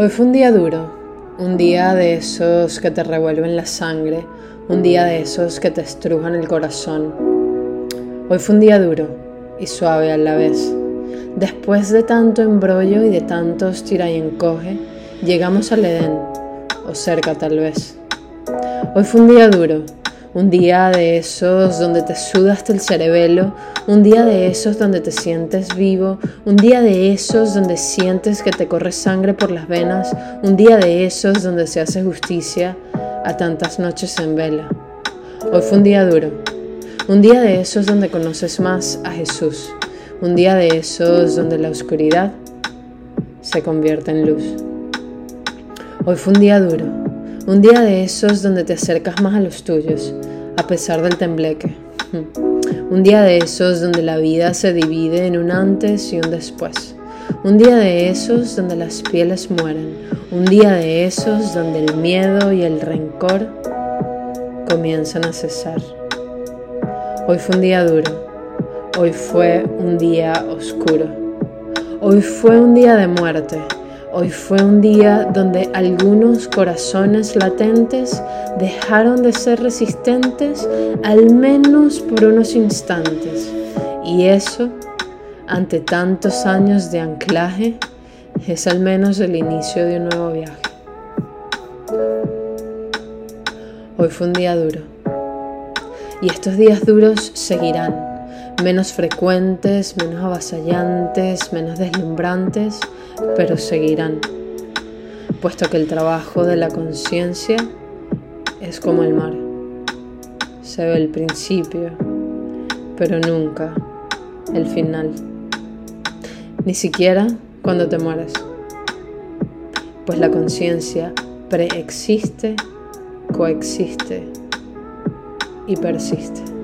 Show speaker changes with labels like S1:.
S1: Hoy fue un día duro, un día de esos que te revuelven la sangre, un día de esos que te estrujan el corazón. Hoy fue un día duro y suave a la vez. Después de tanto embrollo y de tantos tira y encoge, llegamos al Edén, o cerca tal vez. Hoy fue un día duro, un día de esos donde te sudaste el cerebelo, un día de esos donde te sientes vivo, un día de esos donde sientes que te corre sangre por las venas, un día de esos donde se hace justicia a tantas noches en vela. Hoy fue un día duro, un día de esos donde conoces más a Jesús, un día de esos donde la oscuridad se convierte en luz. Hoy fue un día duro, un día de esos donde te acercas más a los tuyos, a pesar del tembleque. Un día de esos donde la vida se divide en un antes y un después. Un día de esos donde las pieles mueren. Un día de esos donde el miedo y el rencor comienzan a cesar. Hoy fue un día duro. Hoy fue un día oscuro. Hoy fue un día de muerte. Hoy fue un día donde algunos corazones latentes dejaron de ser resistentes al menos por unos instantes. Y eso, ante tantos años de anclaje, es al menos el inicio de un nuevo viaje. Hoy fue un día duro. Y estos días duros seguirán menos frecuentes, menos avasallantes, menos deslumbrantes, pero seguirán, puesto que el trabajo de la conciencia es como el mar. Se ve el principio, pero nunca el final. Ni siquiera cuando te mueres. Pues la conciencia preexiste, coexiste y persiste.